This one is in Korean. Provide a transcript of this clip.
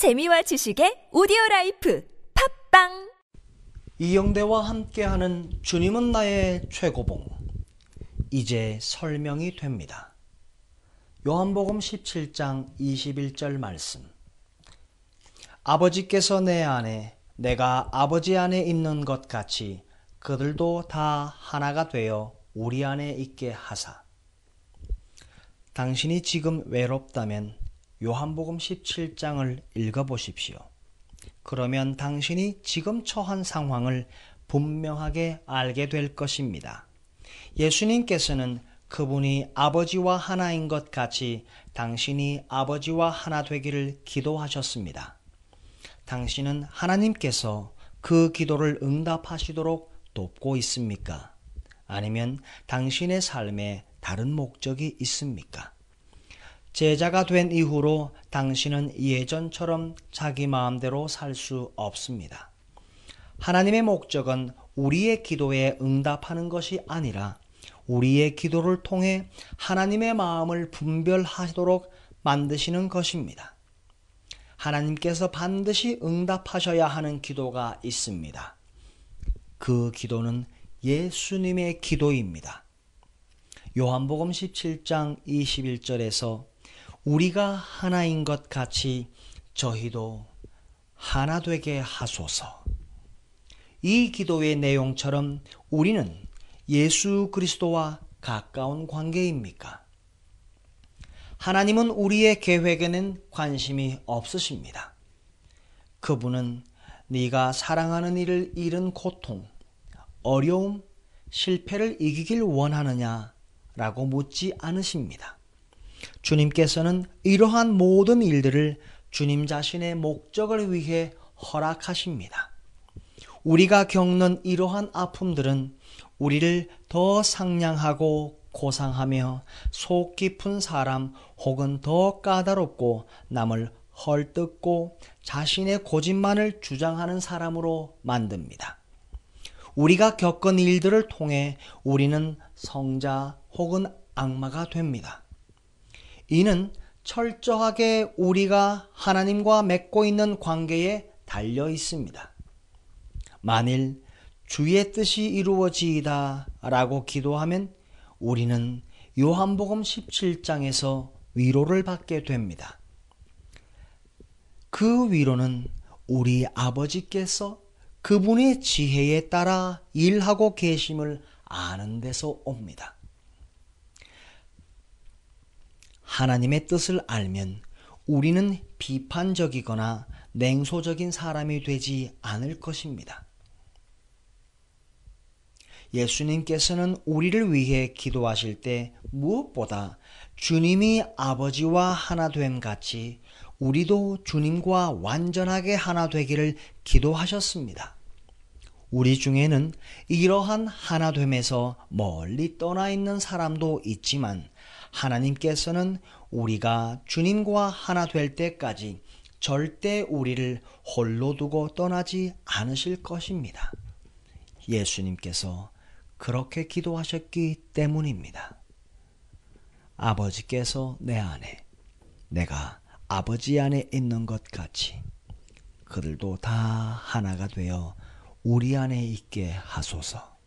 재미와 지식의 오디오 life 팟빵! 이영대와 함께하는 주님은 나의 최고봉. 이제 설명이 됩니다. 요한복음 17장 21절 말씀. 아버지께서 내 안에 내가 아버지 안에 있는 것 같이 그들도 다 하나가 되어 우리 안에 있게 하사. 당신이 지금 외롭다면 요한복음 17장을 읽어보십시오. 그러면 당신이 지금 처한 상황을 분명하게 알게 될 것입니다. 예수님께서는 그분이 아버지와 하나인 것 같이 당신이 아버지와 하나 되기를 기도하셨습니다. 당신은 하나님께서 그 기도를 응답하시도록 돕고 있습니까? 아니면 당신의 삶에 다른 목적이 있습니까? 제자가 된 이후로 당신은 예전처럼 자기 마음대로 살 수 없습니다. 하나님의 목적은 우리의 기도에 응답하는 것이 아니라 우리의 기도를 통해 하나님의 마음을 분별하도록 만드시는 것입니다. 하나님께서 반드시 응답하셔야 하는 기도가 있습니다. 그 기도는 예수님의 기도입니다. 요한복음 17장 21절에서 우리가 하나인 것 같이 저희도 하나 되게 하소서. 이 기도의 내용처럼 우리는 예수 그리스도와 가까운 관계입니까? 하나님은 우리의 계획에는 관심이 없으십니다. 그분은 네가 사랑하는 이를 잃은 고통, 어려움, 실패를 이기길 원하느냐? 라고 묻지 않으십니다. 주님께서는 이러한 모든 일들을 주님 자신의 목적을 위해 허락하십니다. 우리가 겪는 이러한 아픔들은 우리를 더 상냥하고 고상하며 속 깊은 사람 혹은 더 까다롭고 남을 헐뜯고 자신의 고집만을 주장하는 사람으로 만듭니다. 우리가 겪은 일들을 통해 우리는 성자 혹은 악마가 됩니다. 이는 철저하게 우리가 하나님과 맺고 있는 관계에 달려 있습니다. 만일 주의 뜻이 이루어지이다 라고 기도하면 우리는 요한복음 17장에서 위로를 받게 됩니다. 그 위로는 우리 아버지께서 그분의 지혜에 따라 일하고 계심을 아는 데서 옵니다. 하나님의 뜻을 알면 우리는 비판적이거나 냉소적인 사람이 되지 않을 것입니다. 예수님께서는 우리를 위해 기도하실 때 무엇보다 주님이 아버지와 하나 됨 같이 우리도 주님과 완전하게 하나 되기를 기도하셨습니다. 우리 중에는 이러한 하나됨에서 멀리 떠나 있는 사람도 있지만 하나님께서는 우리가 주님과 하나 될 때까지 절대 우리를 홀로 두고 떠나지 않으실 것입니다. 예수님께서 그렇게 기도하셨기 때문입니다. 아버지께서 내 안에, 내가 아버지 안에 있는 것 같이 그들도 다 하나가 되어 우리 안에 있게 하소서.